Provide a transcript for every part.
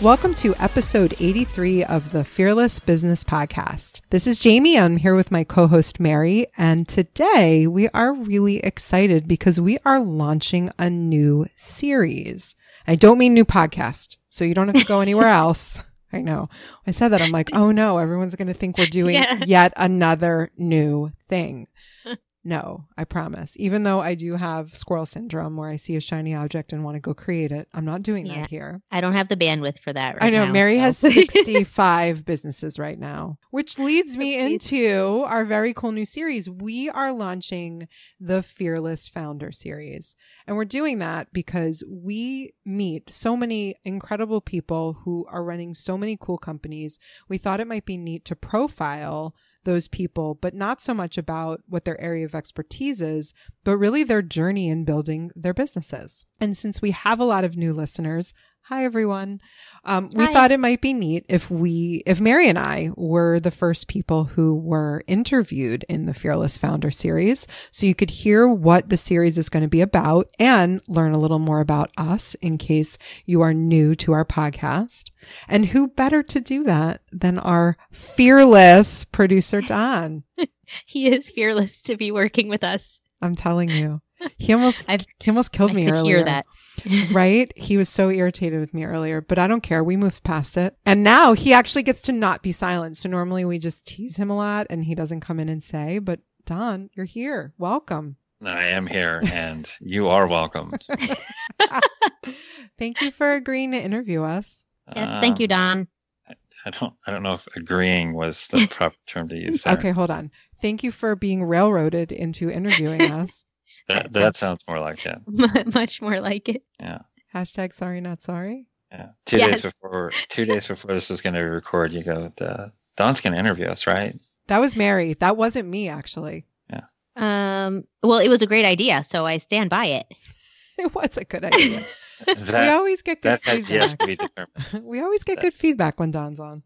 Welcome to episode 83 of the Fearless Business Podcast. This is Jamie. I'm here with my co host Mary, and today we are really excited because we are launching a new series. I don't mean new podcast, so you don't have to go anywhere else. I know. I said that. I'm like, oh no, everyone's going to think we're doing yeah. yet another new thing. No, I promise. Even though I do have squirrel syndrome where I see a shiny object and want to go create it, I'm not doing yeah, that here. I don't have the bandwidth for that right I know. Now, Mary so. has 65 businesses right now, which leads me into our very cool new series. We are launching the Fearless Founder series. And we're doing that because we meet so many incredible people who are running so many cool companies. We thought it might be neat to profile those people, but not so much about what their area of expertise is, but really their journey in building their businesses. And since we have a lot of new listeners, Hi, everyone. Um, we Hi. thought it might be neat if we, if Mary and I were the first people who were interviewed in the Fearless Founder series. So you could hear what the series is going to be about and learn a little more about us in case you are new to our podcast. And who better to do that than our fearless producer, Don? he is fearless to be working with us. I'm telling you. He almost I've, he almost killed I me could earlier. Hear that, right? He was so irritated with me earlier, but I don't care. We moved past it, and now he actually gets to not be silent. So normally we just tease him a lot, and he doesn't come in and say. But Don, you're here. Welcome. I am here, and you are welcome. thank you for agreeing to interview us. Yes, thank you, um, Don. I don't I don't know if agreeing was the proper term to use. There. Okay, hold on. Thank you for being railroaded into interviewing us. That, that sounds more like it. Much more like it. Yeah. Hashtag sorry, not sorry. Yeah. Two yes. days before two days before this was going to be record, you go, Don's going to interview us, right? That was Mary. That wasn't me, actually. Yeah. Um. Well, it was a great idea, so I stand by it. it was a good idea. that, we always get good that feedback. Yes to be determined. we always get that. good feedback when Don's on.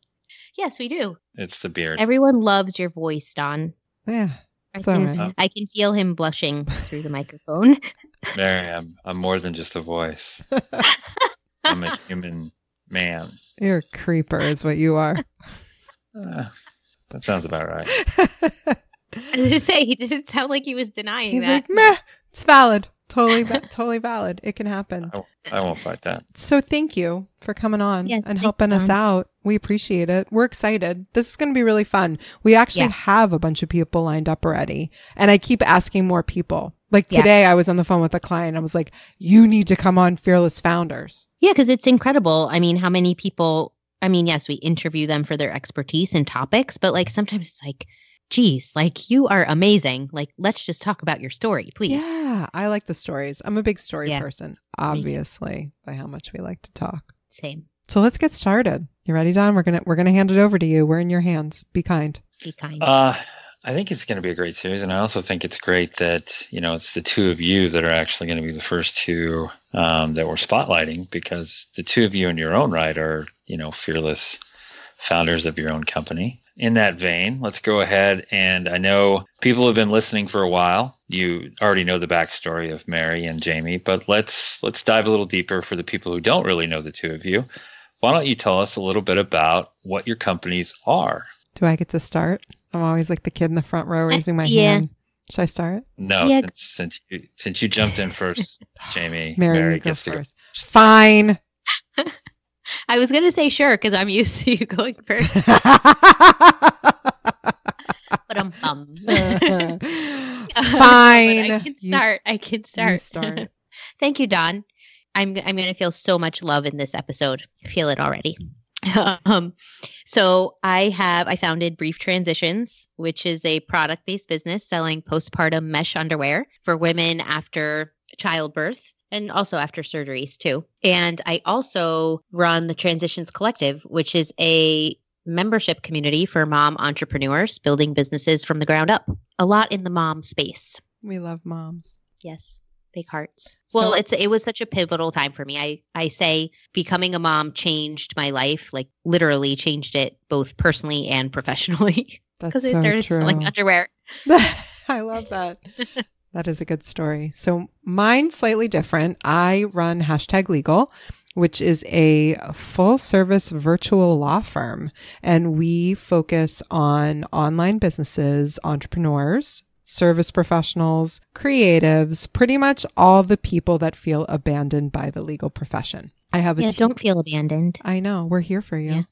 Yes, we do. It's the beard. Everyone loves your voice, Don. Yeah. I can. I can feel him blushing through the microphone. Mary, I'm, I'm more than just a voice. I'm a human man. You're a creeper, is what you are. Uh, that sounds about right. I was just say he didn't sound like he was denying He's that. like, meh, it's valid. Totally, totally valid. It can happen. I, I, won't fight that. So thank you for coming on yes, and helping us out. We appreciate it. We're excited. This is going to be really fun. We actually yeah. have a bunch of people lined up already, and I keep asking more people. Like today, yeah. I was on the phone with a client. I was like, "You need to come on Fearless Founders." Yeah, because it's incredible. I mean, how many people? I mean, yes, we interview them for their expertise and topics, but like sometimes it's like geez, like you are amazing. Like, let's just talk about your story, please. Yeah, I like the stories. I'm a big story yeah, person, obviously, by how much we like to talk. Same. So let's get started. You ready, Don? We're gonna we're gonna hand it over to you. We're in your hands. Be kind. Be kind. Uh, I think it's going to be a great series, and I also think it's great that you know it's the two of you that are actually going to be the first two um, that we're spotlighting because the two of you in your own right are you know fearless founders of your own company. In that vein, let's go ahead and I know people have been listening for a while. You already know the backstory of Mary and Jamie, but let's let's dive a little deeper for the people who don't really know the two of you. Why don't you tell us a little bit about what your companies are? Do I get to start? I'm always like the kid in the front row uh, raising my yeah. hand. Should I start? No, Yeah. since, since you since you jumped in first, Jamie, Mary, Mary you go gets to go. first. Fine. I was going to say sure because I'm used to you going first. But um, um. Fine. I can You- start. I can start. start. Thank you, Don. I'm I'm going to feel so much love in this episode. I feel it already. um, so I have I founded Brief Transitions, which is a product-based business selling postpartum mesh underwear for women after childbirth and also after surgeries too. And I also run the Transitions Collective, which is a membership community for mom entrepreneurs building businesses from the ground up. A lot in the mom space. we love moms. Yes. Big hearts. Well, So- it's it was such a pivotal time for me. I I say becoming a mom changed my life, like literally changed it both personally and professionally That's because so I started true. selling underwear. I love that. that is a good story. So mine's slightly different. I run hashtag legal, which is a full service virtual law firm. And we focus on online businesses, entrepreneurs, service professionals, creatives, pretty much all the people that feel abandoned by the legal profession. I have a Yeah, team- don't feel abandoned. I know. We're here for you. Yeah.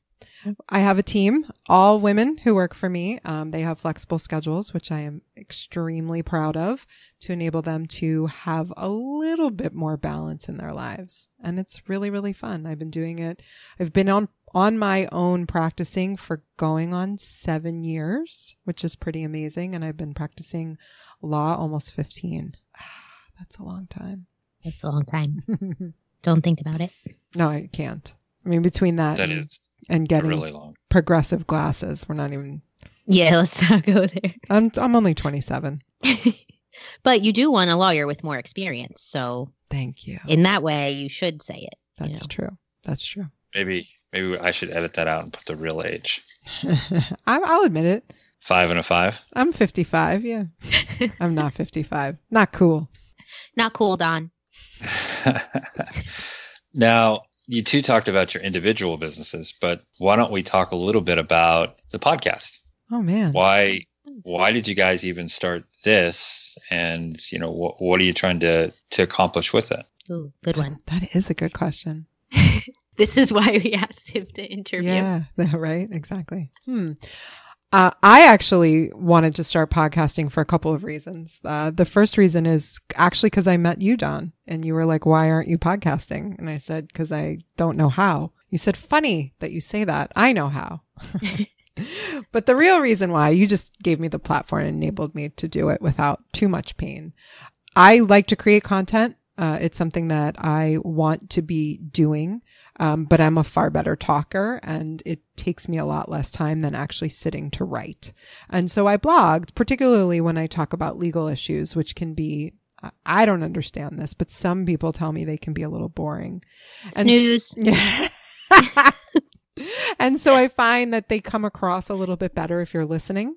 I have a team, all women who work for me. Um, they have flexible schedules, which I am extremely proud of to enable them to have a little bit more balance in their lives. And it's really, really fun. I've been doing it. I've been on, on my own practicing for going on seven years, which is pretty amazing. And I've been practicing law almost 15. That's a long time. That's a long time. Don't think about it. no, I can't. I mean, between that, That and, is and getting really long. progressive glasses. We're not even. Yeah, let's not go there. I'm I'm only 27. but you do want a lawyer with more experience, so Thank you. in that way, you should say it. you That's know. true. That's true. Maybe maybe I should edit that out and put the real age. I'm, I'll admit it. Five and a five. I'm 55. Yeah, I'm not 55. Not cool. Not cool, Don. now, you two talked about your individual businesses, but why don't we talk a little bit about the podcast? Oh man. Why why did you guys even start this? And you know, what what are you trying to to accomplish with it? Ooh, good one. That is a good question. this is why we asked him to interview. Yeah, right. Exactly. Hmm. Uh, I actually wanted to start podcasting for a couple of reasons. Uh, the first reason is actually because I met you, Don, and you were like, "Why aren't you podcasting?" And I said, "Because I don't know how." You said, "Funny that you say that. I know how." but the real reason why you just gave me the platform and enabled me to do it without too much pain. I like to create content. Uh, it's something that I want to be doing. Um, but I'm a far better talker and it takes me a lot less time than actually sitting to write. And so I blogged, particularly when I talk about legal issues, which can be, I- don't understand this, but some people tell me they can be a little boring. And- Snooze. Yeah. and so I find that they come across a little bit better if you're listening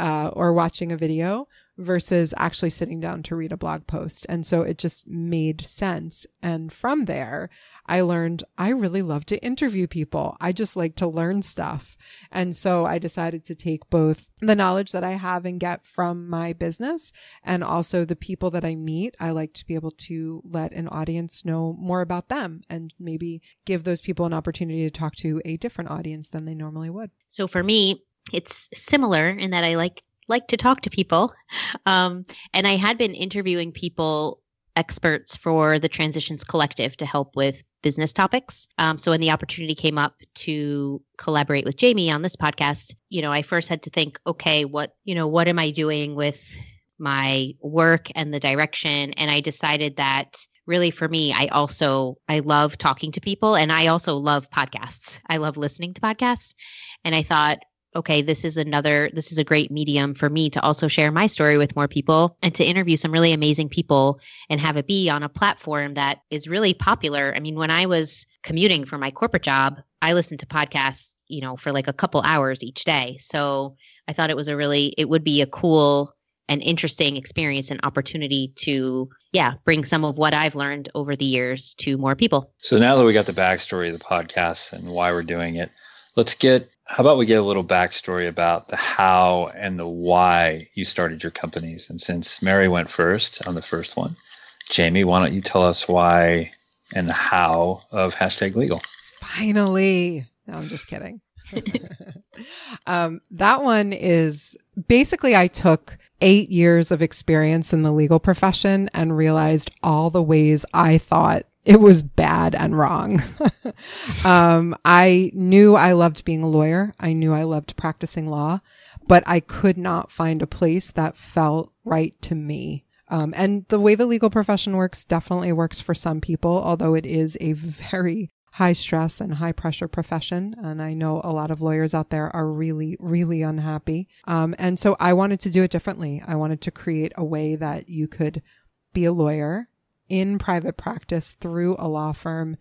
uh, or watching a video versus actually sitting down to read a blog post. And so it just made sense. And from there, I learned I really love to interview people. I just like to learn stuff. And so I decided to take both the knowledge that I have and get from my business and also the people that I meet. I like to be able to let an audience know more about them and maybe give those people an opportunity to talk to a different audience than they normally would. So for me, it's similar in that I like like to talk to people, um, and I had been interviewing people, experts for the Transitions Collective to help with business topics. Um, so when the opportunity came up to collaborate with Jamie on this podcast, you know, I first had to think, okay, what you know, what am I doing with my work and the direction? And I decided that really for me i also i love talking to people and i also love podcasts i love listening to podcasts and i thought okay this is another this is a great medium for me to also share my story with more people and to interview some really amazing people and have it be on a platform that is really popular i mean when i was commuting for my corporate job i listened to podcasts you know, for like a couple hours each day. So I thought it was a really, it would be a cool and interesting experience and opportunity to, yeah, bring some of what I've learned over the years to more people. So now that we got the backstory of the podcast and why we're doing it, let's get, how about we get a little backstory about the how and the why you started your companies? And since Mary went first on the first one, Jamie, why don't you tell us why and the how of hashtag legal? Finally. No, I'm just kidding. um, that one is basically I took eight years of experience in the legal profession and realized all the ways I thought it was bad and wrong. um, I knew I loved being a lawyer. I knew I loved practicing law, but I could not find a place that felt right to me. Um, and the way the legal profession works definitely works for some people, although it is a very high stress and high pressure profession. And I know a lot of lawyers out there are really, really unhappy. Um, and so I wanted to do it differently. I wanted to create a way that you could be a lawyer in private practice through a law firm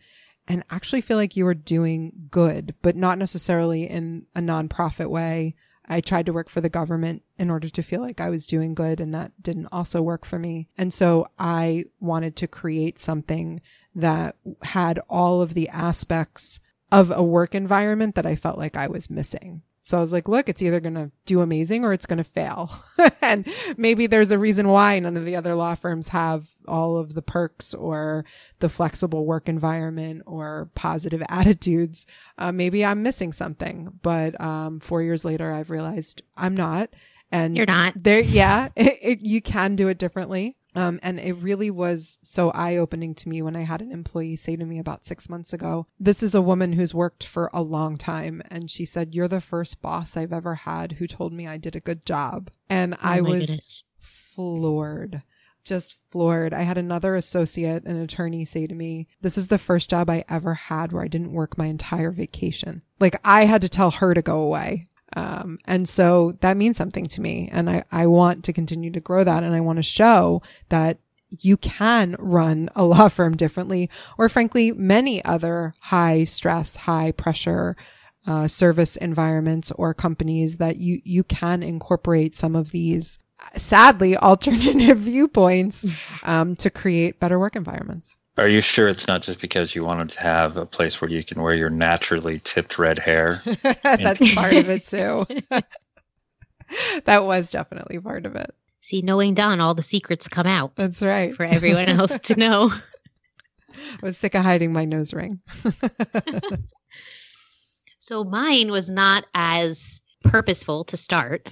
and actually feel like you were doing good, but not necessarily in a nonprofit way. I tried to work for the government in order to feel like I was doing good, and that didn't also work for me. And so I wanted to create something that had all of the aspects of a work environment that I felt like I was missing. So I was like, look, it's either going to do amazing or it's going to fail. and maybe there's a reason why none of the other law firms have all of the perks or the flexible work environment or positive attitudes. Uh, maybe I'm missing something. But um, four years later, I've realized I'm not. And you're not there. Yeah, it, it, you can do it differently. Um, and it really was so eye opening to me when I had an employee say to me about six months ago, This is a woman who's worked for a long time. And she said, You're the first boss I've ever had who told me I did a good job. And oh I was goodness. floored. Just floored. I had another associate, an attorney, say to me, This is the first job I ever had where I didn't work my entire vacation. Like I had to tell her to go away. Um, and so that means something to me. And I, I want to continue to grow that. And I want to show that you can run a law firm differently, or frankly, many other high stress, high pressure, uh, service environments or companies that you, you can incorporate some of these sadly alternative viewpoints, um, to create better work environments. Are you sure it's not just because you wanted to have a place where you can wear your naturally tipped red hair? That's part of it too. that was definitely part of it. See, knowing Don, all the secrets come out That's right. for everyone else to know. I was sick of hiding my nose ring. So mine was not as purposeful to start.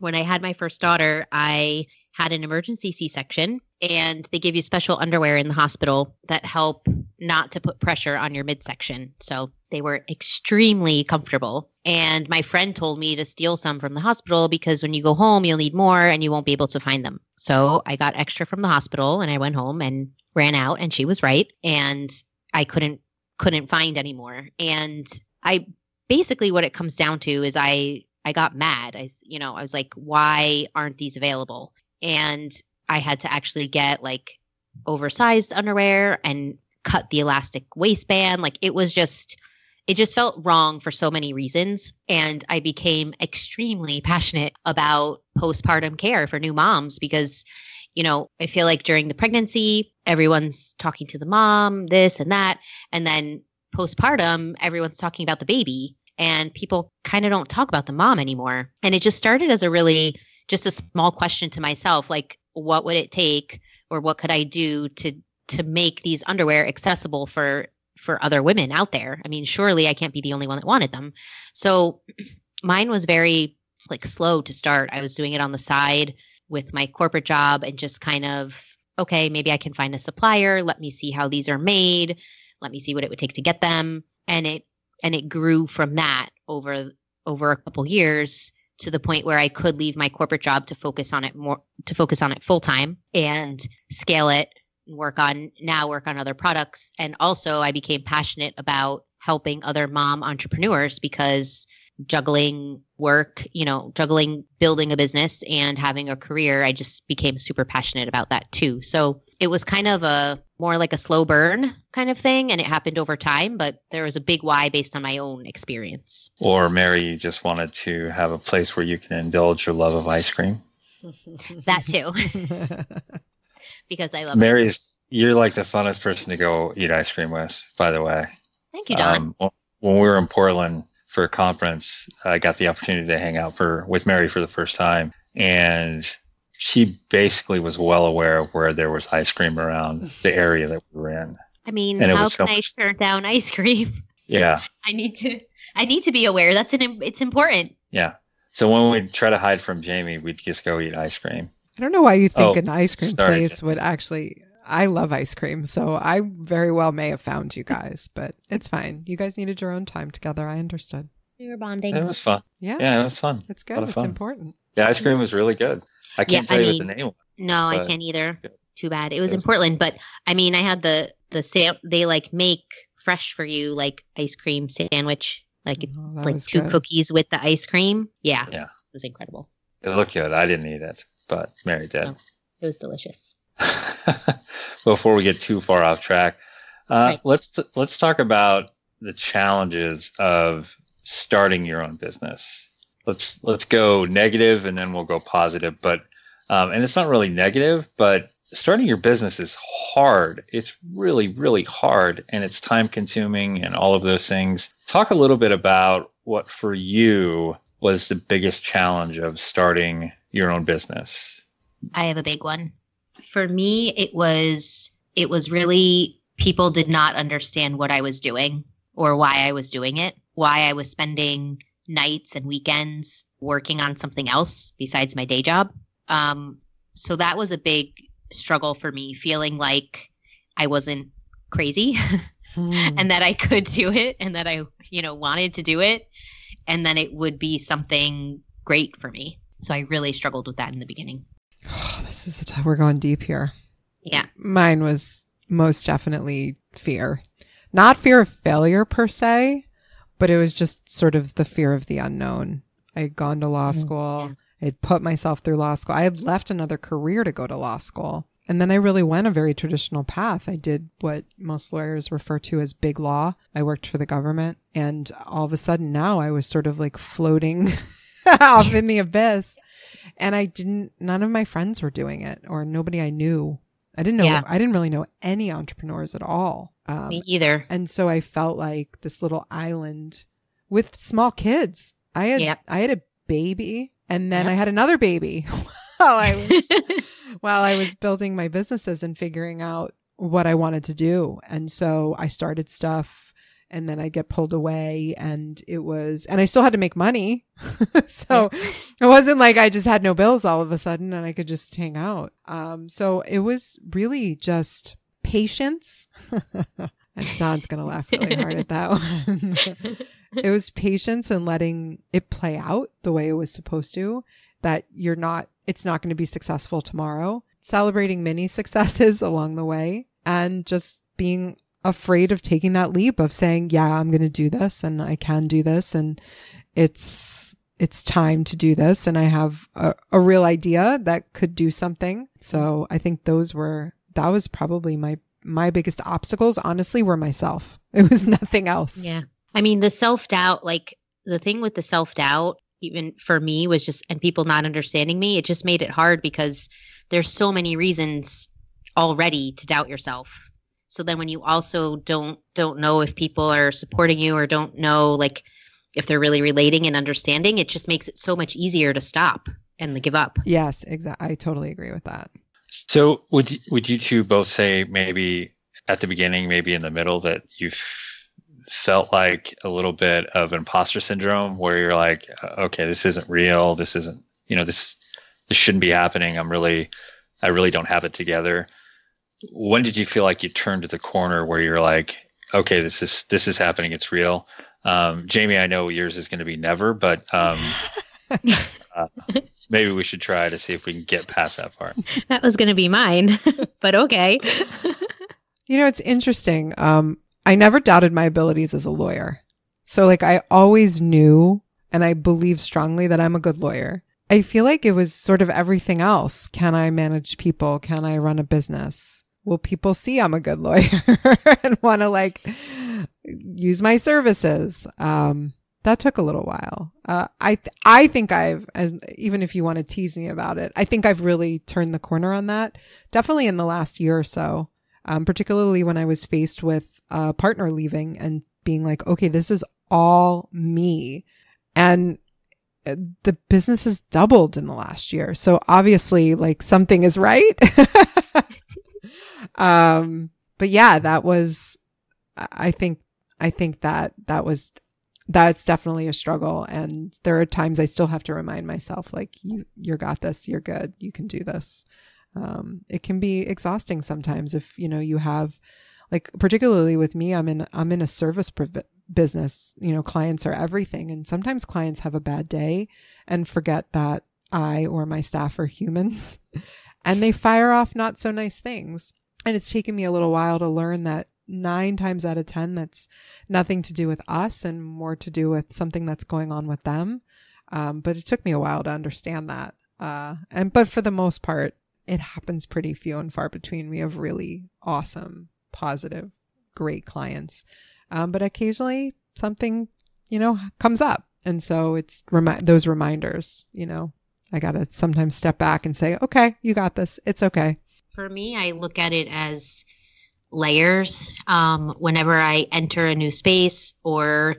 When I had my first daughter, I had an emergency C section, and they give you special underwear in the hospital that help not to put pressure on your midsection. So they were extremely comfortable. And my friend told me to steal some from the hospital because when you go home, you'll need more and you won't be able to find them. So I got extra from the hospital and I went home and ran out, and she was right. And I couldn't couldn't find anymore. And I basically what it comes down to is I I got mad. I you know, I was like why aren't these available? And I had to actually get like oversized underwear and cut the elastic waistband. Like it was just it just felt wrong for so many reasons and I became extremely passionate about postpartum care for new moms because you know, I feel like during the pregnancy, everyone's talking to the mom, this and that. And then postpartum, everyone's talking about the baby and people kind of don't talk about the mom anymore. And it just started as a really just a small question to myself like what would it take or what could I do to to make these underwear accessible for for other women out there? I mean, surely I can't be the only one that wanted them. So mine was very like slow to start. I was doing it on the side with my corporate job and just kind of okay, maybe I can find a supplier, let me see how these are made, let me see what it would take to get them and it and it grew from that over over a couple years to the point where I could leave my corporate job to focus on it more to focus on it full time and scale it and work on now work on other products and also I became passionate about helping other mom entrepreneurs because juggling work, you know, juggling building a business and having a career, I just became super passionate about that too. So it was kind of a more like a slow burn kind of thing and it happened over time but there was a big why based on my own experience Or Mary, you just wanted to have a place where you can indulge your love of ice cream. that too because i love Mary's, you're like the funnest person to go eat ice cream with, by the way. thank you don Um, when we were in Portland for a conference, I got the opportunity to hang out for with Mary for the first time, and she basically was well aware of where there was ice cream around the area that we were in. i mean and how was so can i turn down ice cream Yeah, i need to i need to be aware that's an it's important yeah. So when we try to hide from Jamie, we'd just go eat ice cream. I don't know why you think Oh, an ice cream sorry, place would actually. I love ice cream, so I very well may have found you guys, but it's fine. You guys needed your own time together. I understood. we were bonding It was fun. Yeah, Yeah, it was fun. it's good. It's fun. important. The ice cream was really good. I can't Yeah, tell I you what mean- the name was. no i can't either Good. too bad it was It in was- portland but i mean i had the the sam they like make fresh for you like ice cream sandwich like Oh, like two good. cookies with the ice cream yeah Yeah. it was incredible It looked good. I didn't eat it, but Mary did. Oh. it was delicious Before we get too far off track, uh, Right. let's let's talk about the challenges of starting your own business. Let's let's go negative and then we'll go positive. But um, and it's not really negative, but starting your business is hard. It's really really hard, and it's time consuming and all of those things. Talk a little bit about what for you was the biggest challenge of starting your own business. I have a big one. For me, it was it was really people did not understand what I was doing or why I was doing it, why I was spending nights and weekends working on something else besides my day job. Um, so that was a big struggle for me, feeling like I wasn't crazy Hmm. and that I could do it and that I, you know, wanted to do it and then it would be something great for me. So I really struggled with that in the beginning. Oh, this is a t- we're going deep here. Yeah. Mine was most definitely fear. Not fear of failure per se, but it was just sort of the fear of the unknown. I had gone to law mm, school. yeah. I had put myself through law school. I had left another career to go to law school. And then I really went a very traditional path. I did what most lawyers refer to as big law. I worked for the government. And all of a sudden now I was sort of like floating off in the abyss. And I didn't, none of my friends were doing it or nobody I knew. I didn't know, Yeah. I didn't really know any entrepreneurs at all. Um, Me either. and so I felt like this little island with small kids. I had Yep. I had a baby and then Yep. I had another baby while I was while I was building my businesses and figuring out what I wanted to do. And so I started stuff and then I'd get pulled away and it was and I still had to make money. so it wasn't like I just had no bills all of a sudden and I could just hang out. Um so it was really just patience. and Don's gonna laugh really hard at that one. it was patience and letting it play out the way it was supposed to that you're not it's not going to be successful tomorrow celebrating many successes along the way and just being afraid of taking that leap of saying yeah i'm going to do this and i can do this and it's it's time to do this and i have a, a real idea that could do something so i think those were that was probably my my biggest obstacles honestly were myself it was nothing else yeah. I mean, the self doubt, like the thing with the self doubt, even for me, was just, and people not understanding me, it just made it hard because there's so many reasons already to doubt yourself. So then when you also don't don't know if people are supporting you or don't know like if they're really relating and understanding, it just makes it so much easier to stop and to give up. Yes, exactly. I totally agree with that. So would you, would you two both say maybe at the beginning, maybe in the middle, that you felt like a little bit of imposter syndrome, where you're like, "Uh, okay, this isn't real. This isn't, you know, this this shouldn't be happening. I'm really, I really don't have it together. When did you feel like you turned to the corner where you're like, okay, this is this is happening. It's real. Um, Jamie, I know yours is going to be never, but um, uh, maybe we should try to see if we can get past that part. That was going to be mine, but okay. You know, it's interesting. Um, I never doubted my abilities as a lawyer. So like I always knew and I believe strongly that I'm a good lawyer. I feel like it was sort of everything else. Can I manage people? Can I run a business? will people see I'm a good lawyer and want to like use my services? Um, that took a little while. Uh, I th- I think I've, even if you want to tease me about it, I think I've really turned the corner on that. Definitely in the last year or so, um, particularly when I was faced with a partner leaving and being like, okay, this is all me, and uh, the business has doubled in the last year. So obviously, like something is right. um, but yeah, that was, I think, I think that that was that's definitely a struggle. And there are times i still have to remind myself like you you're got this. You're good. You can do this. Um, it can be exhausting sometimes if you know you have like particularly with me i'm in i'm in a service business you know clients are everything. And sometimes clients have a bad day and forget that i or my staff are humans and they fire off not so nice things. And it's taken me a little while to learn that nine times out of 10, that's nothing to do with us and more to do with something that's going on with them. Um, but it took me a while to understand that. Uh, and, but for the most part, it happens pretty few and far between. We have really awesome, positive, great clients. Um, but occasionally something, you know, comes up. And so it's remi- those reminders, you know, I got to sometimes step back and say, okay, you got this. It's okay. For me, I look at it as layers um, whenever I enter a new space or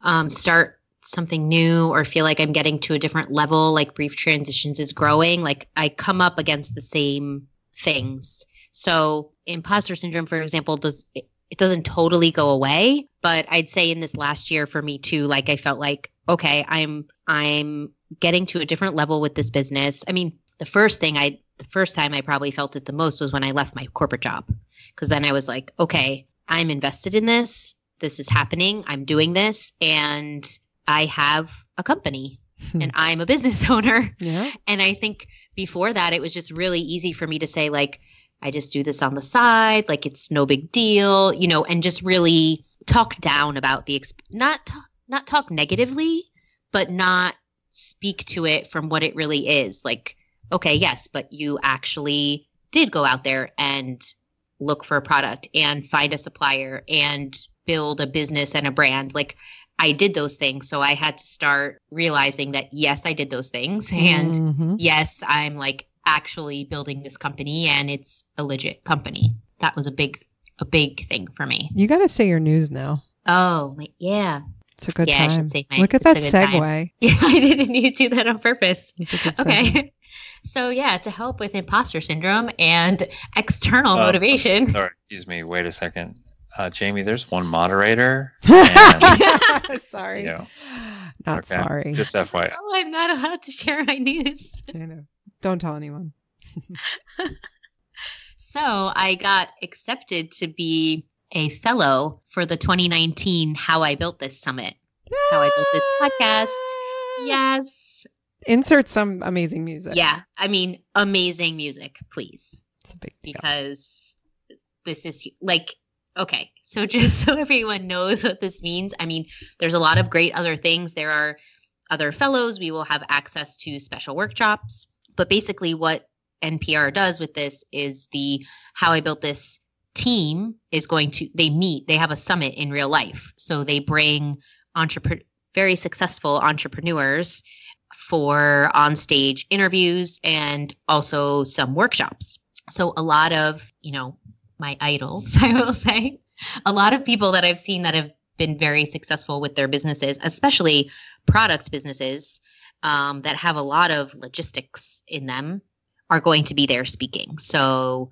um, start something new or feel like I'm getting to a different level, like Brief Transitions is growing, like I come up against the same things. So, imposter syndrome, for example, does it, doesn't totally go away, but I'd say in this last year for me too, like I felt like, okay, I'm I'm getting to a different level with this business. I mean, the first thing I the first time I probably felt it the most was when I left my corporate job because then I was like, okay, I'm invested in this. This is happening. I'm doing this and I have a company hmm. and I'm a business owner. Yeah. And I think before that, it was just really easy for me to say, like, I just do this on the side, like it's no big deal, you know, and just really talk down about the, exp- not, not talk negatively, but not speak to it from what it really is. Like, okay, yes, but you actually did go out there and look for a product and find a supplier and build a business and a brand. Like I did those things. So I had to start realizing that yes, I did those things. And mm-hmm. yes, I'm like actually building this company and it's a legit company. That was a big a big thing for me. You got to say your news now. Oh, yeah. It's a good yeah, time. I should say my, Look at that segue. Time. Yeah, I didn't need to do that on purpose. okay. So yeah, to help with imposter syndrome and external uh, motivation. Sorry, excuse me. Wait a second. Uh, Jamie, there's one moderator. And, sorry. You know, not okay. sorry. Just FYI. Oh, I'm not allowed to share my news. I know. Don't tell anyone. so I got accepted to be a fellow for the 2019 How I Built This Summit. How I Built This podcast. Yes insert some amazing music. Yeah. I mean, amazing music, please. It's a big deal. Because this is like, okay. So just so everyone knows what this means, I mean, there's a lot of great other things. There are other fellows. We will have access to special workshops. But basically, what NPR does with this is the How I Built This team is going to, they meet, they have a summit in real life. So they bring entrepreneur, very successful entrepreneurs for on stage interviews and also some workshops. So a lot of, you know, my idols, I will say, a lot of people that I've seen that have been very successful with their businesses, especially product businesses um, that have a lot of logistics in them, are going to be there speaking. So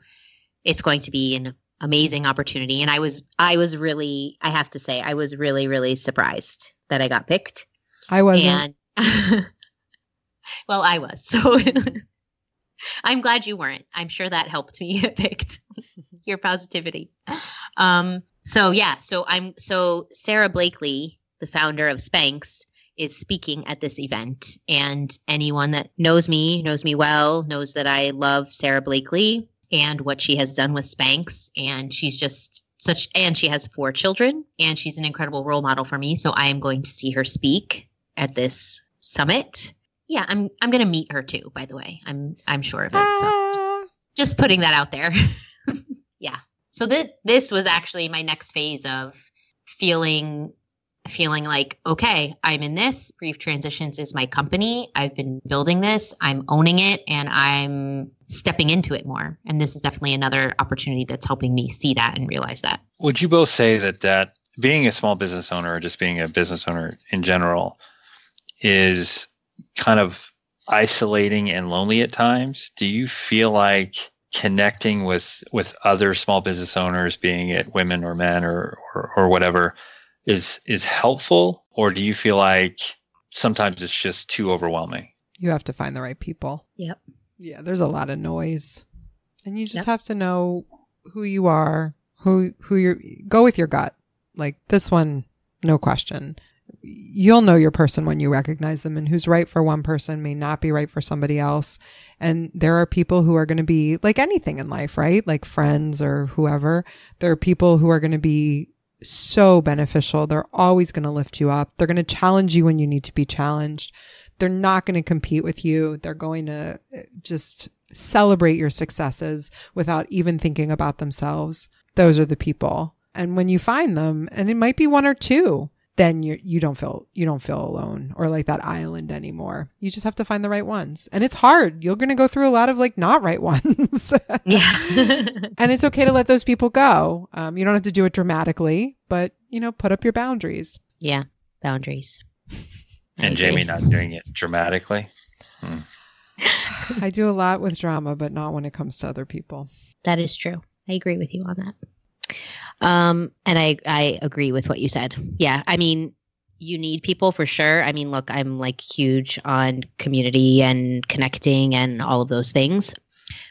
it's going to be an amazing opportunity. And I was, I was really, I have to say, I was really, really surprised that I got picked. I wasn't. And well, I was. So I'm glad you weren't. I'm sure that helped me get picked. Your positivity. Um, so yeah, so I'm so Sara Blakely, the founder of Spanx, is speaking at this event. And anyone that knows me, knows me well, knows that I love Sara Blakely and what she has done with Spanx. And she's just such and she has four children and she's an incredible role model for me. So I am going to see her speak at this summit yeah, I'm I'm gonna meet her too. By the way, I'm I'm sure of it. So just, just putting that out there. Yeah. So that this was actually my next phase of feeling feeling like okay i'm in this brief transitions is my company i've been building this i'm owning it and i'm stepping into it more and this is definitely another opportunity that's helping me see that and realize that would you both say that that being a small business owner or just being a business owner in general is kind of isolating and lonely at times do you feel like connecting with with other small business owners being it women or men or, or, or whatever is is helpful or do you feel like sometimes it's just too overwhelming You have to find the right people. Yep. Yeah, there's a lot of noise. And you just Yep. have to know who you are, who who you're go with your gut. Like this one, no question. You'll know your person when you recognize them and who's right for one person may not be right for somebody else. And there are people who are going to be like anything in life, right? Like friends or whoever. There are people who are going to be so beneficial. They're always going to lift you up. They're going to challenge you when you need to be challenged. They're not going to compete with you. They're going to uh, just celebrate your successes without even thinking about themselves. Those are the people. And when you find them, and it might be one or two, then you you don't feel you don't feel alone or like that island anymore. You just have to find the right ones. And it's hard. You're going to go through a lot of like not right ones. yeah and it's okay to let those people go. Um, you don't have to do it dramatically, but you know, put up your boundaries. yeah boundaries and jamie not doing it dramatically I do a lot with drama, but not when it comes to other people. That is true. I agree with you on that. Um, and I I agree with what you said. Yeah, I mean, you need people for sure. I mean, look, I'm like huge on community and connecting and all of those things,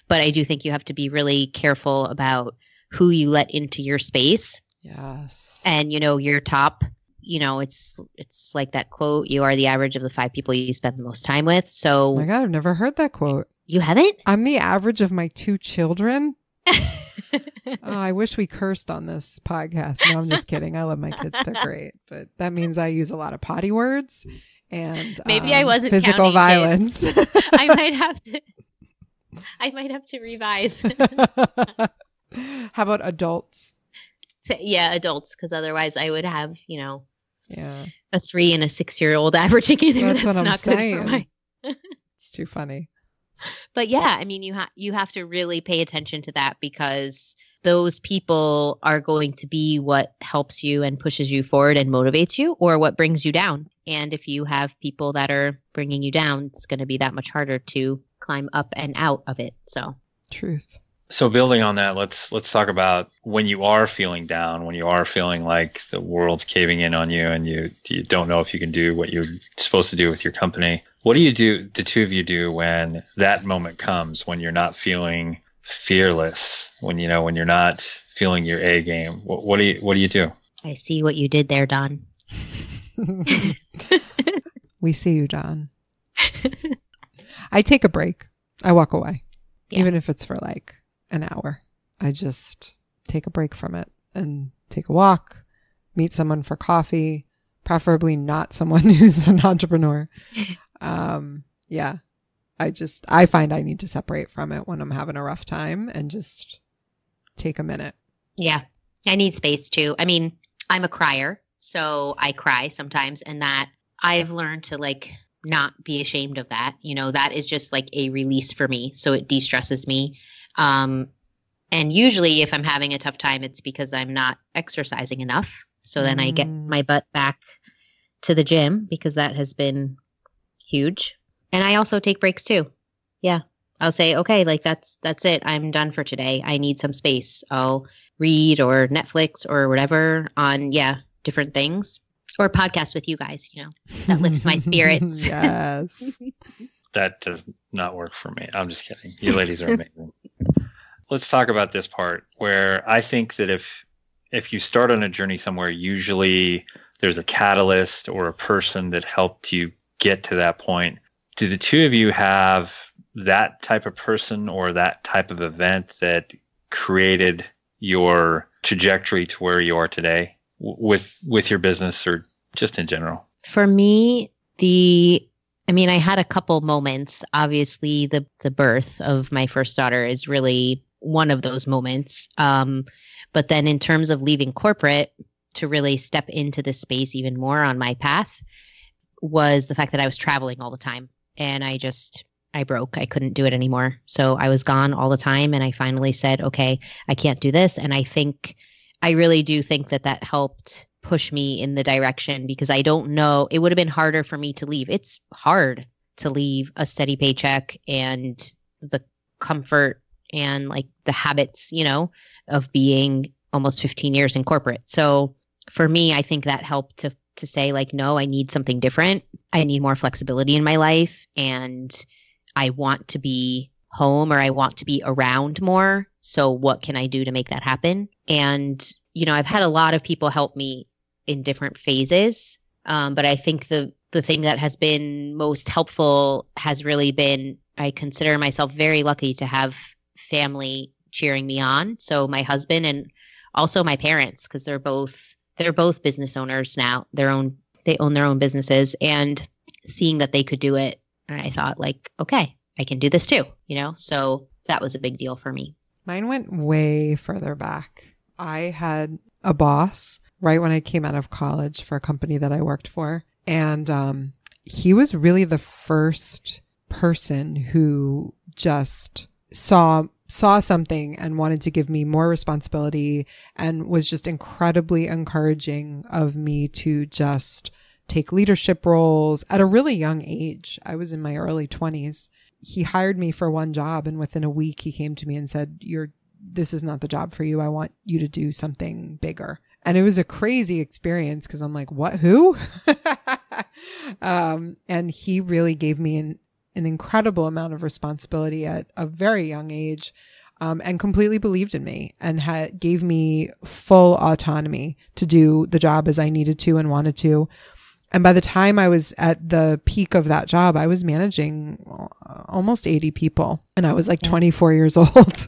but I do think you have to be really careful about who you let into your space Yes. and you know your top you know it's it's like that quote you are the average of the five people you spend the most time with so Oh my God, I've never heard that quote. you haven't I'm the average of my two children. Oh, I wish we cursed on this podcast. No, I'm just kidding. I love my kids; they're great. But that means I use a lot of potty words and Maybe I um, wasn't physical violence. I might have to. I might have to revise. How about adults? yeah, adults, because otherwise I would have, you know, Yeah, a three and a six-year-old averaging in there. That's what I'm not good for saying. my- it's too funny. But yeah, I mean, you have you have to really pay attention to that because those people are going to be what helps you and pushes you forward and motivates you, or what brings you down. And if you have people that are bringing you down, it's going to be that much harder to climb up and out of it. So Truth. So building on that, let's let's talk about when you are feeling down, when you are feeling like the world's caving in on you and you you don't know if you can do what you're supposed to do with your company. What do you do the two of you do when that moment comes when you're not feeling fearless, when you know when you're not feeling your A game? What, what do you what do you do? I see what you did there, Don. we see you, Don. I take a break. I walk away, Yeah. even if it's for like an hour. I just take a break from it and take a walk, meet someone for coffee, preferably not someone who's an entrepreneur. Um, yeah, I just, I find I need to separate from it when I'm having a rough time and just take a minute. Yeah, I need space too. I mean, I'm a crier, so I cry sometimes, and that I've learned to like not be ashamed of that. You know, that is just like a release for me, so it de stresses me. Um, and usually, if I'm having a tough time, it's because I'm not exercising enough. So then I get Mm. my butt back to the gym because that has been huge. And I also take breaks too. Yeah. I'll say, okay, like that's that's it. I'm done for today. I need some space. I'll read or Netflix or whatever on yeah, different things. Or podcast with you guys, you know. That lifts my spirits. yes. That does not work for me. I'm just kidding. You ladies are amazing. Let's talk about this part where I think that if if you start on a journey somewhere, usually there's a catalyst or a person that helped you get to that point. Do the two of you have that type of person or that type of event that created your trajectory to where you are today with with your business or just in general? For me, the I mean, I had a couple moments. Obviously, the the birth of my first daughter is really one of those moments. Um, but then in terms of leaving corporate to really step into this space even more on my path was the fact that I was traveling all the time and I just I broke. I couldn't do it anymore. So I was gone all the time and I finally said, "Okay, I can't do this." And I think I really do think that that helped push me in the direction because I don't know, it would have been harder for me to leave. It's hard to leave a steady paycheck and the comfort and like the habits, you know, of being almost 15 years in corporate. So for me, I think that helped to to say like no, I need something different. I need more flexibility in my life and I want to be home or I want to be around more. So what can I do to make that happen? And you know, I've had a lot of people help me in different phases. Um, but I think the the thing that has been most helpful has really been I consider myself very lucky to have family cheering me on. So my husband and also my parents because they're both they're both business owners now. Their own they own their own businesses and seeing that they could do it I thought like okay, I can do this too, you know? So that was a big deal for me. Mine went way further back. I had a boss right when I came out of college for a company that I worked for. And um, he was really the first person who just saw saw something and wanted to give me more responsibility and was just incredibly encouraging of me to just take leadership roles at a really young age. I was in my early 20s. He hired me for one job and within a week he came to me and said, "You're this is not the job for you. I want you to do something bigger." And it was a crazy experience because I'm like, what, who? um, and he really gave me an, an incredible amount of responsibility at a very young age. Um, and completely believed in me and had gave me full autonomy to do the job as I needed to and wanted to. And by the time I was at the peak of that job, I was managing almost 80 people and I was like 24 years old.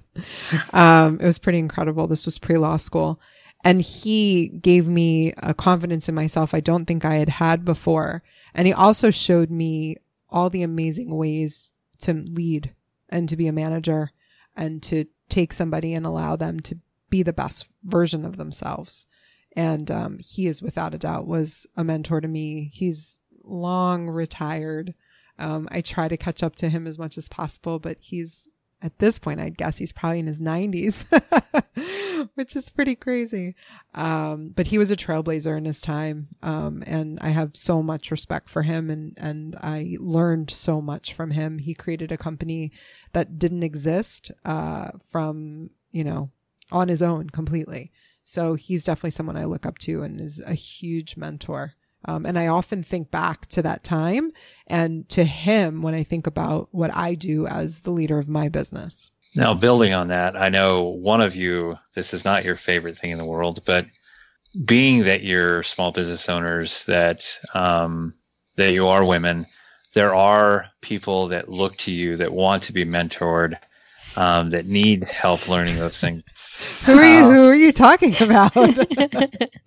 um, it was pretty incredible. This was pre law school. And he gave me a confidence in myself I don't think I had had before. And he also showed me all the amazing ways to lead and to be a manager and to take somebody and allow them to be the best version of themselves. And um, he is without a doubt was a mentor to me. He's long retired. Um, I try to catch up to him as much as possible, but he's at this point, I guess he's probably in his 90s, which is pretty crazy. Um, but he was a trailblazer in his time. Um, and I have so much respect for him and, and I learned so much from him. He created a company that didn't exist, uh, from, you know, on his own completely. So he's definitely someone I look up to and is a huge mentor. Um, and I often think back to that time and to him when I think about what I do as the leader of my business. Now, building on that, I know one of you, this is not your favorite thing in the world, but being that you're small business owners, that um, that you are women, there are people that look to you that want to be mentored, um, that need help learning those things. who are you? Who are you talking about?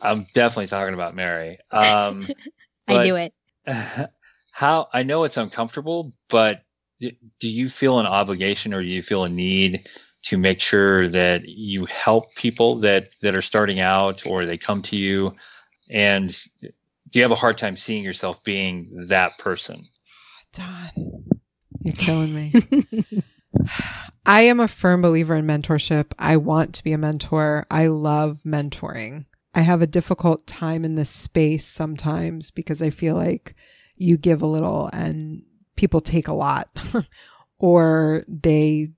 I'm definitely talking about Mary. Um, I knew it. How I know it's uncomfortable, but do you feel an obligation or do you feel a need to make sure that you help people that that are starting out or they come to you? And do you have a hard time seeing yourself being that person? Don, you're killing me. I am a firm believer in mentorship. I want to be a mentor. I love mentoring. I have a difficult time in this space sometimes because I feel like you give a little and people take a lot or they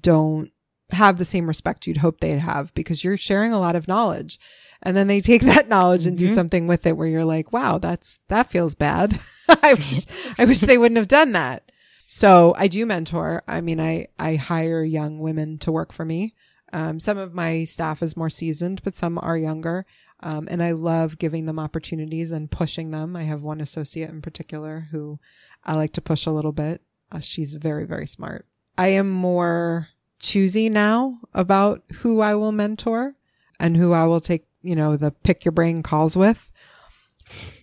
don't have the same respect you'd hope they'd have because you're sharing a lot of knowledge. And then they take that knowledge mm-hmm. and do mm-hmm. something with it where you're like, wow, that's, that feels bad. I wish, I wish they wouldn't have done that. So I do mentor. I mean, I, I hire young women to work for me. Um, some of my staff is more seasoned, but some are younger. Um, and I love giving them opportunities and pushing them. I have one associate in particular who I like to push a little bit. Uh, she's very, very smart. I am more choosy now about who I will mentor and who I will take, you know, the pick your brain calls with.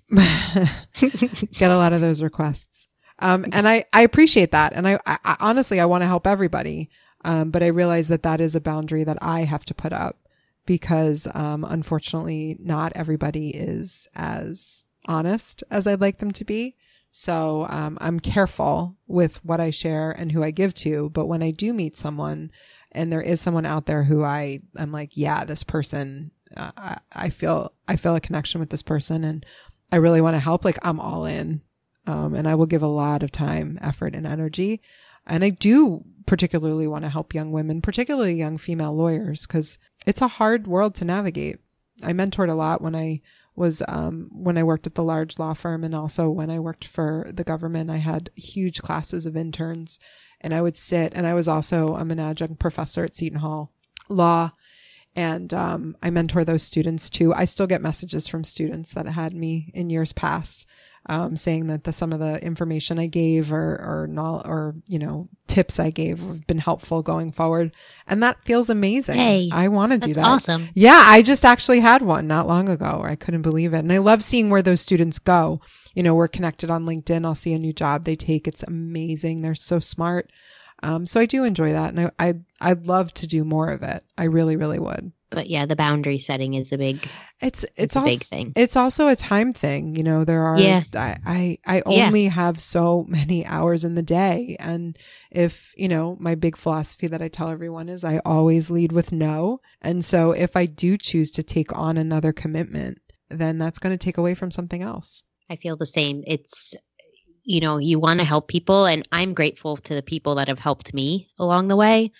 Get a lot of those requests. Um, and I, I appreciate that. And I, I honestly, I want to help everybody. Um, but I realize that that is a boundary that I have to put up because, um, unfortunately, not everybody is as honest as I'd like them to be. So um, I'm careful with what I share and who I give to. But when I do meet someone, and there is someone out there who I I'm like, yeah, this person, uh, I, I feel I feel a connection with this person, and I really want to help. Like I'm all in, um, and I will give a lot of time, effort, and energy. And I do particularly want to help young women, particularly young female lawyers, because it's a hard world to navigate. I mentored a lot when I was um, when I worked at the large law firm and also when I worked for the government. I had huge classes of interns and I would sit and I was also I'm an adjunct professor at Seton Hall Law and um, I mentor those students too. I still get messages from students that had me in years past um, saying that the, some of the information I gave or or not, or you know tips I gave have been helpful going forward, and that feels amazing. Hey, I want to do that. Awesome. Yeah, I just actually had one not long ago. I couldn't believe it, and I love seeing where those students go. You know, we're connected on LinkedIn. I'll see a new job they take. It's amazing. They're so smart. Um, so I do enjoy that, and I, I I'd love to do more of it. I really, really would but yeah, the boundary setting is a big. It's it's, it's also, a big thing. It's also a time thing. You know, there are. Yeah. I I, I only yeah. have so many hours in the day, and if you know, my big philosophy that I tell everyone is I always lead with no, and so if I do choose to take on another commitment, then that's going to take away from something else. I feel the same. It's you know you want to help people, and I'm grateful to the people that have helped me along the way,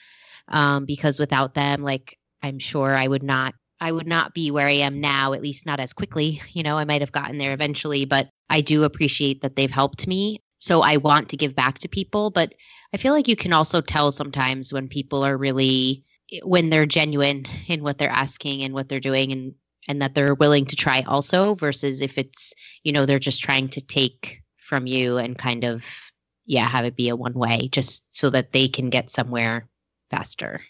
um, because without them, like I'm sure I would not I would not be where I am now, at least not as quickly. You know, I might have gotten there eventually, but I do appreciate that they've helped me. So I want to give back to people, but I feel like you can also tell sometimes when people are really when they're genuine in what they're asking and what they're doing and and that they're willing to try also versus if it's, you know, they're just trying to take from you and kind of yeah, have it be a one way just so that they can get somewhere faster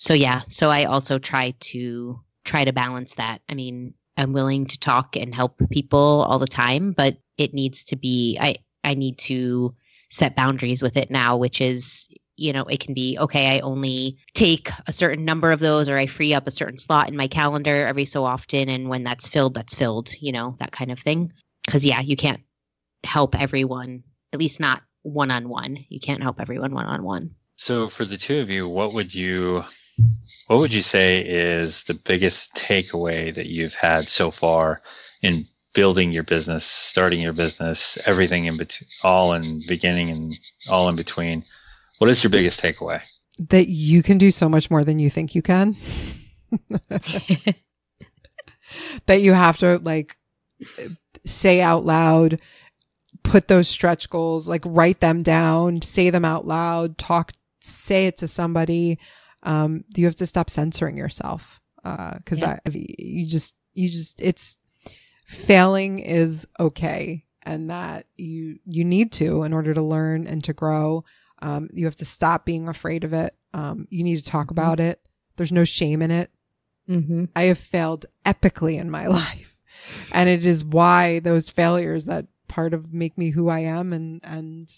so yeah, so I also try to try to balance that. I mean, I'm willing to talk and help people all the time, but it needs to be I I need to set boundaries with it now, which is you know, it can be okay, I only take a certain number of those or I free up a certain slot in my calendar every so often and when that's filled, that's filled, you know, that kind of thing. Cuz yeah, you can't help everyone, at least not one on one. You can't help everyone one on one. So for the two of you, what would you what would you say is the biggest takeaway that you've had so far in building your business, starting your business, everything in between, all in beginning and all in between? What is your biggest takeaway? That you can do so much more than you think you can. that you have to like say out loud, put those stretch goals, like write them down, say them out loud, talk, say it to somebody um, you have to stop censoring yourself because uh, yeah. you just you just it's failing is okay and that you you need to in order to learn and to grow um, you have to stop being afraid of it um, you need to talk mm-hmm. about it there's no shame in it mm-hmm. i have failed epically in my life and it is why those failures that part of make me who i am and and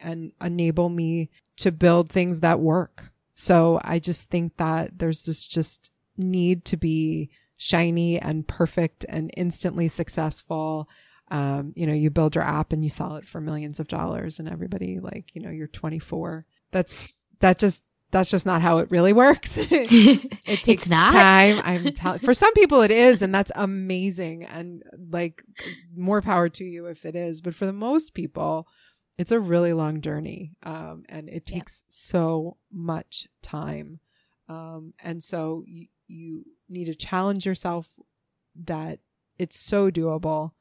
and enable me to build things that work so I just think that there's this just need to be shiny and perfect and instantly successful. Um, you know, you build your app and you sell it for millions of dollars and everybody like, you know, you're 24. That's, that just, that's just not how it really works. it takes time. I'm telling for some people it is, and that's amazing. And like more power to you if it is. But for the most people, it's a really long journey um, and it takes yeah. so much time um, and so you, you need to challenge yourself that it's so doable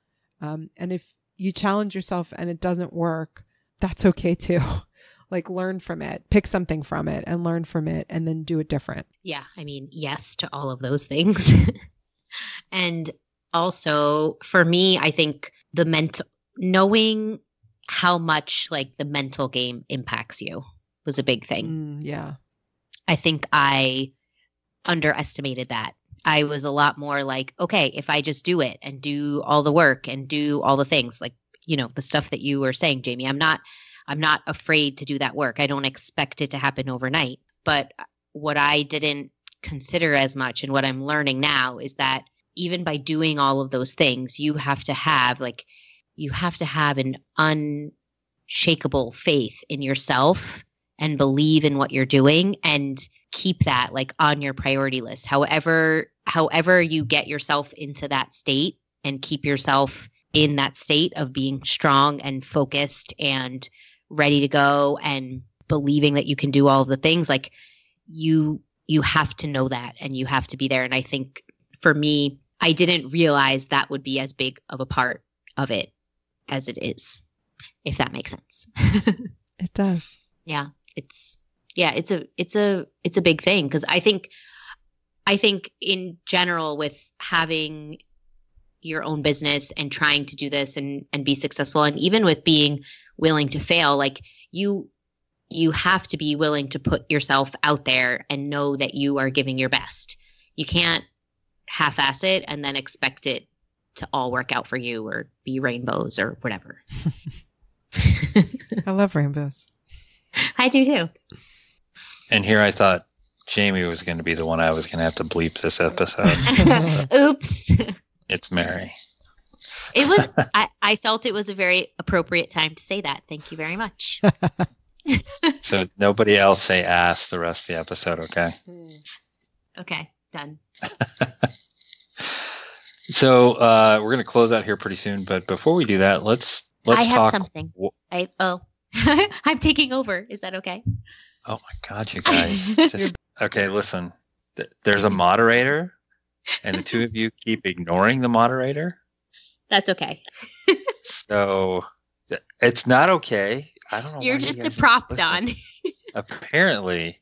um, and if you challenge yourself and it doesn't work that's okay too. Like learn from it. Pick something from it and learn from it and then do it different. Yeah i mean yes to all of those things. And also for me i think the mental knowing how much like the mental game impacts you was a big thing. Mm, yeah. I think I underestimated that. I was a lot more like, okay, if I just do it and do all the work and do all the things, like, you know, the stuff that you were saying, Jamie, I'm not I'm not afraid to do that work. I don't expect it to happen overnight. But what I didn't consider as much and what I'm learning now is that even by doing all of those things, you have to have like, you have to have an unshakable faith in yourself and believe in what you're doing and keep that like on your priority list. However, however you get yourself into that state and keep yourself in that state of being strong and focused and ready to go and believing that you can do all of the things like you you have to know that and you have to be there and i think for me i didn't realize that would be as big of a part of it as it is if that makes sense It does. yeah it's yeah it's a it's a it's a big thing because i think i think in general with having your own business and trying to do this and and be successful and even with being willing to fail like you you have to be willing to put yourself out there and know that you are giving your best you can't half-ass it and then expect it to all work out for you or be rainbows or whatever I love rainbows. i do too And here I thought Jamie was going to be the one I was going to have to bleep this episode. oops it's Mary. It was. I, I felt it was a very appropriate time to say that. Thank you very much. So nobody else say ass the rest of the episode, okay? Okay, done. So uh, we're going to close out here pretty soon, but before we do that, let's let's I have talk. something. w- I oh, I'm taking over. Is that okay? Oh my god, you guys! Just, okay, listen. Th- There's a moderator, and the two of you keep ignoring the moderator. That's okay. So th- it's not okay. I don't know. You're why you just a prop. Don. Apparently.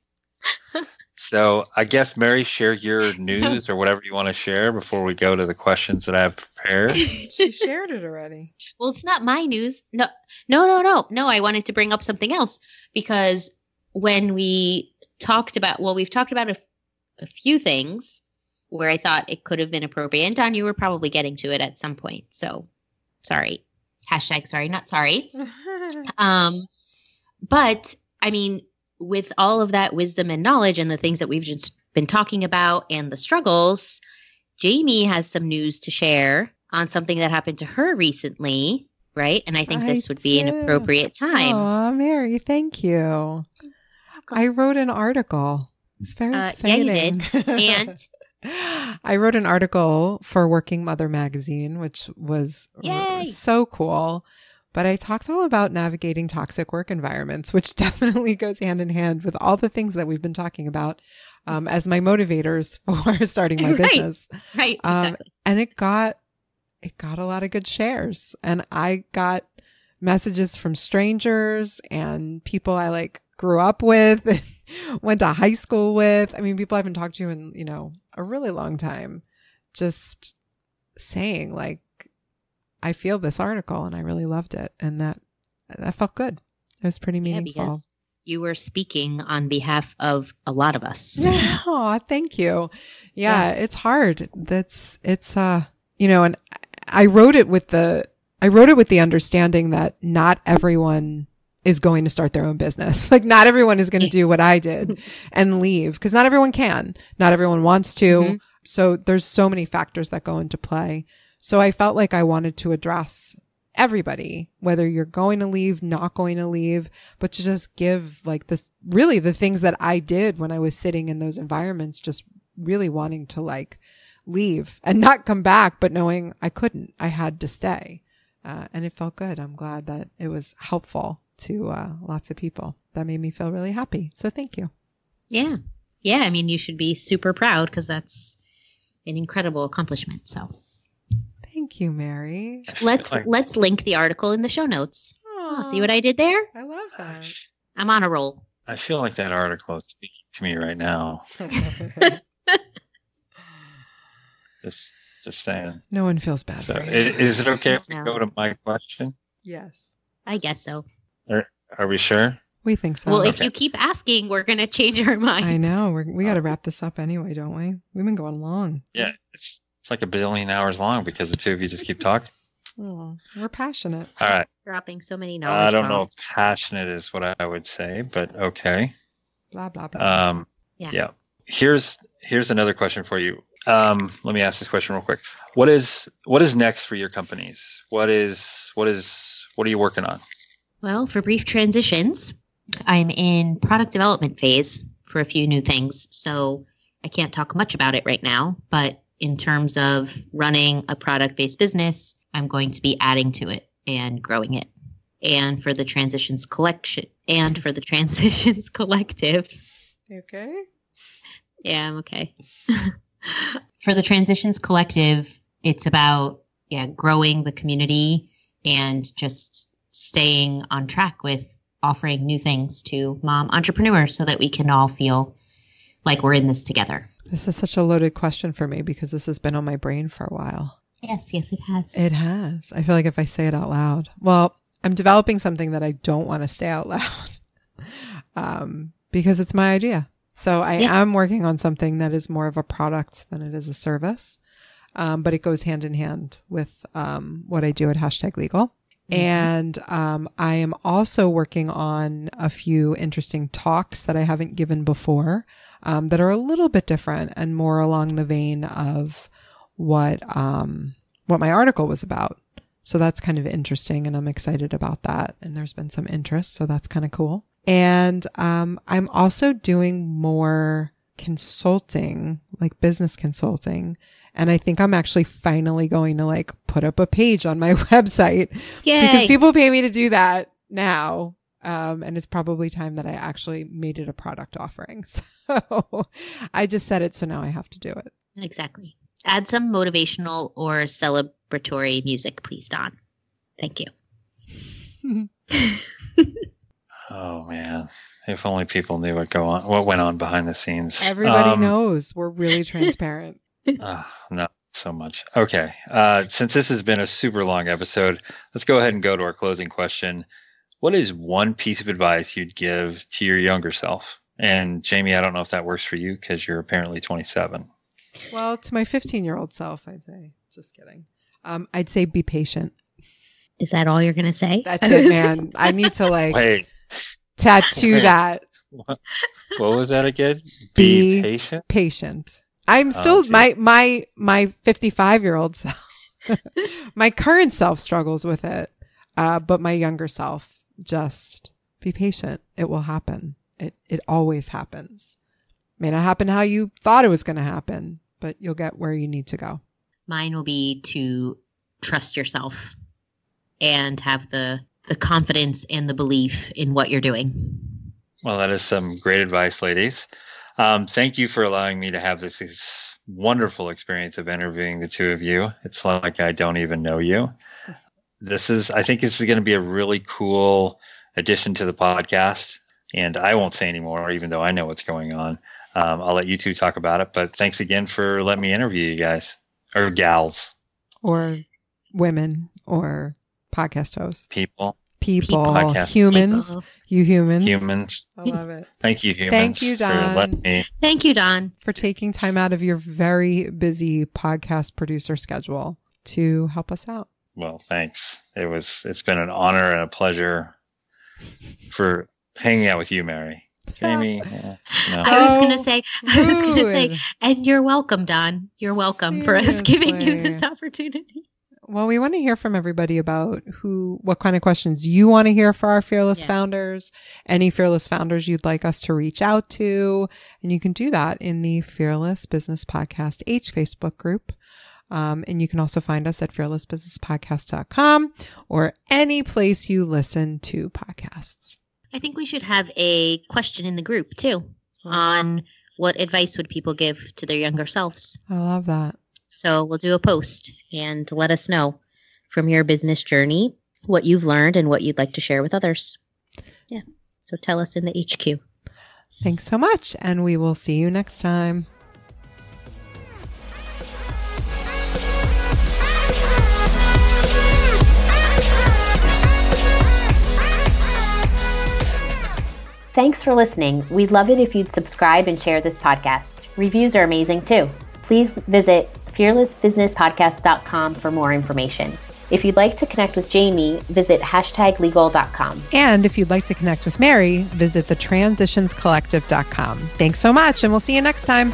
So I guess Mary, share your news or whatever you want to share before we go to the questions that I've prepared. She shared it already. Well, it's not my news. No, no, no, no, no. I wanted to bring up something else because when we talked about, well, we've talked about a, a few things where I thought it could have been appropriate. And Don, you were probably getting to it at some point. So sorry. Hashtag sorry, not sorry. Um, but I mean, with all of that wisdom and knowledge and the things that we've just been talking about and the struggles, Jamie has some news to share on something that happened to her recently, right? And I think I this would be an appropriate time. Aw, Mary, thank you. I wrote an article. It's very Uh, yeah, you exciting. did. And I wrote an article for Working Mother magazine, which was Yay. so cool. But I talked all about navigating toxic work environments, which definitely goes hand in hand with all the things that we've been talking about um, as my motivators for starting my Right. business. right, Um, exactly. and it got it got a lot of good shares and i got messages from strangers and people i like grew up with and went to high school with i mean people i haven't talked to in you know a really long time just saying like i feel this article and i really loved it and that that felt good it was pretty yeah, meaningful because you were speaking on behalf of a lot of us. Yeah. Aw, thank you. Yeah, it's hard. That's it's uh you know, and I wrote it with the I wrote it with the understanding that not everyone is going to start their own business. Like not everyone is going to do what I did and leave because not everyone can. Not everyone wants to. Mhm. So there's so many factors that go into play. So I felt like I wanted to address everybody, whether you're going to leave, not going to leave, but to just give like this really the things that I did when I was sitting in those environments, just really wanting to like leave and not come back, but knowing I couldn't, I had to stay. Uh, and it felt good. I'm glad that it was helpful to uh, lots of people. That made me feel really happy. So thank you. Yeah. Yeah. I mean, you should be super proud because that's an incredible accomplishment. So Thank you, Mary. let's Like- let's link the article in the show notes. Oh, see what I did there? I love that. I'm on a roll. I feel like that article is speaking to me right now. Just, just saying. no one feels bad So, for i- is it okay if we No. go to my question? yes, I guess so. Are we sure? we think so. well, if okay. you keep asking, we're gonna change our mind. I know we're, we got to uh, wrap this up anyway, don't we? We've been going long. Yeah, it's it's like a billion hours long because the two of you just keep talking. Oh, we're passionate. All right. Dropping so many knowledge. I don't know if passionate is what I would say, but okay. Blah blah blah. Um, Yeah. yeah. Here's here's another question for you. Um, let me ask this question real quick. What is what is next for your companies? What is what is what are you working on? Well, for brief transitions, I'm in product development phase for a few new things. So I can't talk much about it right now, but in terms of running a product based business, I'm going to be adding to it and growing it. And for the transitions collection and for the transitions collective, okay. yeah, I'm okay. For the Transitions Collective, it's about yeah, growing the community and just staying on track with offering new things to mom entrepreneurs so that we can all feel like we're in this together. This is such a loaded question for me because this has been on my brain for a while. Yes, yes, it has. It has. I feel like if I say it out loud, well, I'm developing something that I don't want to say out loud um, because it's my idea. So I Yeah. am working on something that is more of a product than it is a service, um, but it goes hand in hand with um, what I do at hashtag legal. And um, I am also working on a few interesting talks that I haven't given before um, that are a little bit different and more along the vein of what um, what my article was about. So that's kind of interesting, and I'm excited about that. And there's been some interest, so that's kind of cool. And um, I'm also doing more consulting, like business consulting. And I think I'm actually finally going to like put up a page on my website because people pay me to do that now. Um, and it's probably time that I actually made it a product offering. So I just said it. So now I have to do it. exactly. Add some motivational or celebratory music, please, Don. Thank you. Oh man, if only people knew what go on, what went on behind the scenes. Everybody Um, knows we're really transparent. ah, not so much. Okay, uh, since this has been a super long episode, let's go ahead and go to our closing question. What is one piece of advice you'd give to your younger self? And Jamie, I don't know if that works for you because you're apparently 27. well, to my 15 year old self, I'd say, just kidding. Um, I'd say be patient. Is that all you're going to say? That's it, man. I need to like Wait, tattoo Wait. that what, what was that again? Be- Be patient. patient. I'm still geez. my my my 55 year old self. my current self struggles with it, uh, but my younger self just be patient. It will happen. It it always happens. May not happen how you thought it was going to happen, but you'll get where you need to go. Mine will be to trust yourself and have the the confidence and the belief in what you're doing. Well, that is some great advice, ladies. Um, thank you for allowing me to have this, this wonderful experience of interviewing the two of you. It's like I don't even know you. This is, I think, this is going to be a really cool addition to the podcast. And I won't say anymore, even though I know what's going on. Um, I'll let you two talk about it. But thanks again for letting me interview you guys or gals, Or women or podcast hosts. people, People, Podcast humans, People. you humans. humans. I love it. Thank you, humans. Thank you, for Don. letting me. Thank you, Don. for taking time out of your very busy podcast producer schedule to help us out. Well, thanks. It was it's been an honor and a pleasure for hanging out with you, Mary. Jamie, eh, no. I was Oh, gonna say, I was gonna say, and you're welcome, Don. You're welcome for us giving you this opportunity. Well, we want to hear from everybody about who, what kind of questions you want to hear for our fearless Yeah. founders, any fearless founders you'd like us to reach out to. And you can do that in the Fearless Business Podcast H Facebook group. Um, and you can also find us at fearlessbusinesspodcast.com or any place you listen to podcasts. I think we should have a question in the group too on what advice would people give to their younger selves. I love that. So we'll do a post and let us know from your business journey what you've learned and what you'd like to share with others. Yeah. So tell us in the HQ. Thanks so much. And we will see you next time. Thanks for listening. We'd love it if you'd subscribe and share this podcast. Reviews are amazing too. Please visit fearlessbusinesspodcast.com for more information. If you'd like to connect with Jamie, visit hashtaglegal.com. And if you'd like to connect with Mary, visit thetransitionscollective.com. Thanks so much, and we'll see you next time.